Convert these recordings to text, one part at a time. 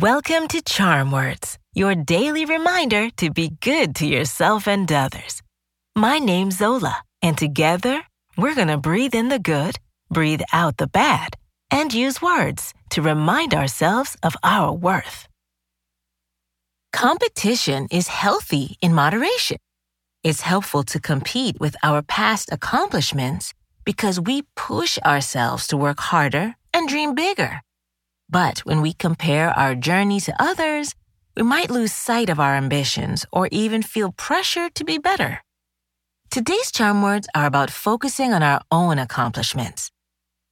Welcome to Charm Words, your daily reminder to be good to yourself and others. My name's Zola, and together we're going to breathe in the good, breathe out the bad, and use words to remind ourselves of our worth. Competition is healthy in moderation. It's helpful to compete with our past accomplishments because we push ourselves to work harder and dream bigger. But when we compare our journey to others, we might lose sight of our ambitions or even feel pressure to be better. Today's charm words are about focusing on our own accomplishments.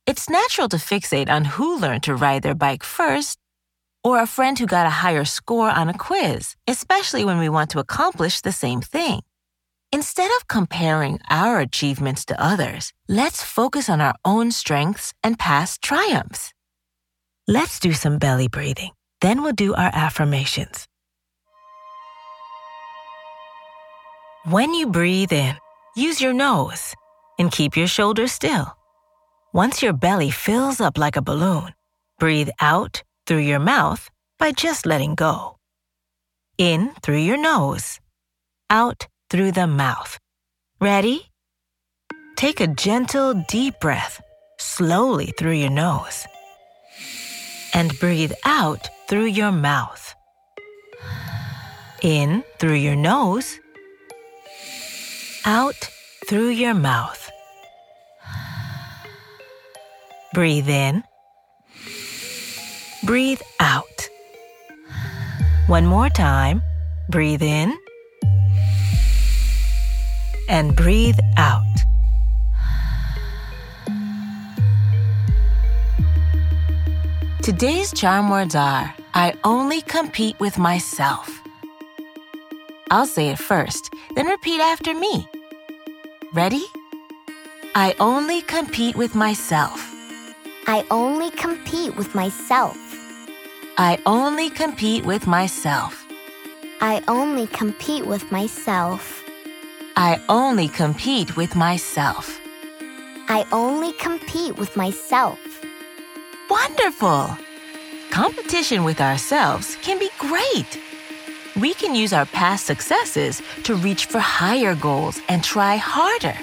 It's natural to fixate on who learned to ride their bike first or a friend who got a higher score on a quiz, especially when we want to accomplish the same thing. Instead of comparing our achievements to others, let's focus on our own strengths and past triumphs. Let's do some belly breathing. Then we'll do our affirmations. When you breathe in, use your nose and keep your shoulders still. Once your belly fills up like a balloon, breathe out through your mouth by just letting go. In through your nose, out through the mouth. Ready? Take a gentle, deep breath slowly through your nose and breathe out through your mouth. In through your nose, out through your mouth. Breathe in, breathe out. One more time. Breathe in and breathe out. Today's charm words are I only compete with myself. I'll say it first, then repeat after me. Ready? I only compete with myself. I only compete with myself. I only compete with myself. I only compete with myself. I only compete with myself. I only compete with myself. Wonderful! Competition with ourselves can be great. We can use our past successes to reach for higher goals and try harder.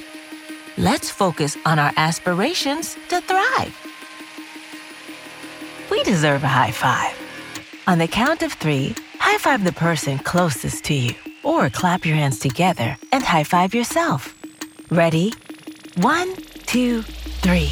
Let's focus on our aspirations to thrive. We deserve a high five. On the count of three, high five the person closest to you, or clap your hands together and high five yourself. Ready? One, two, three.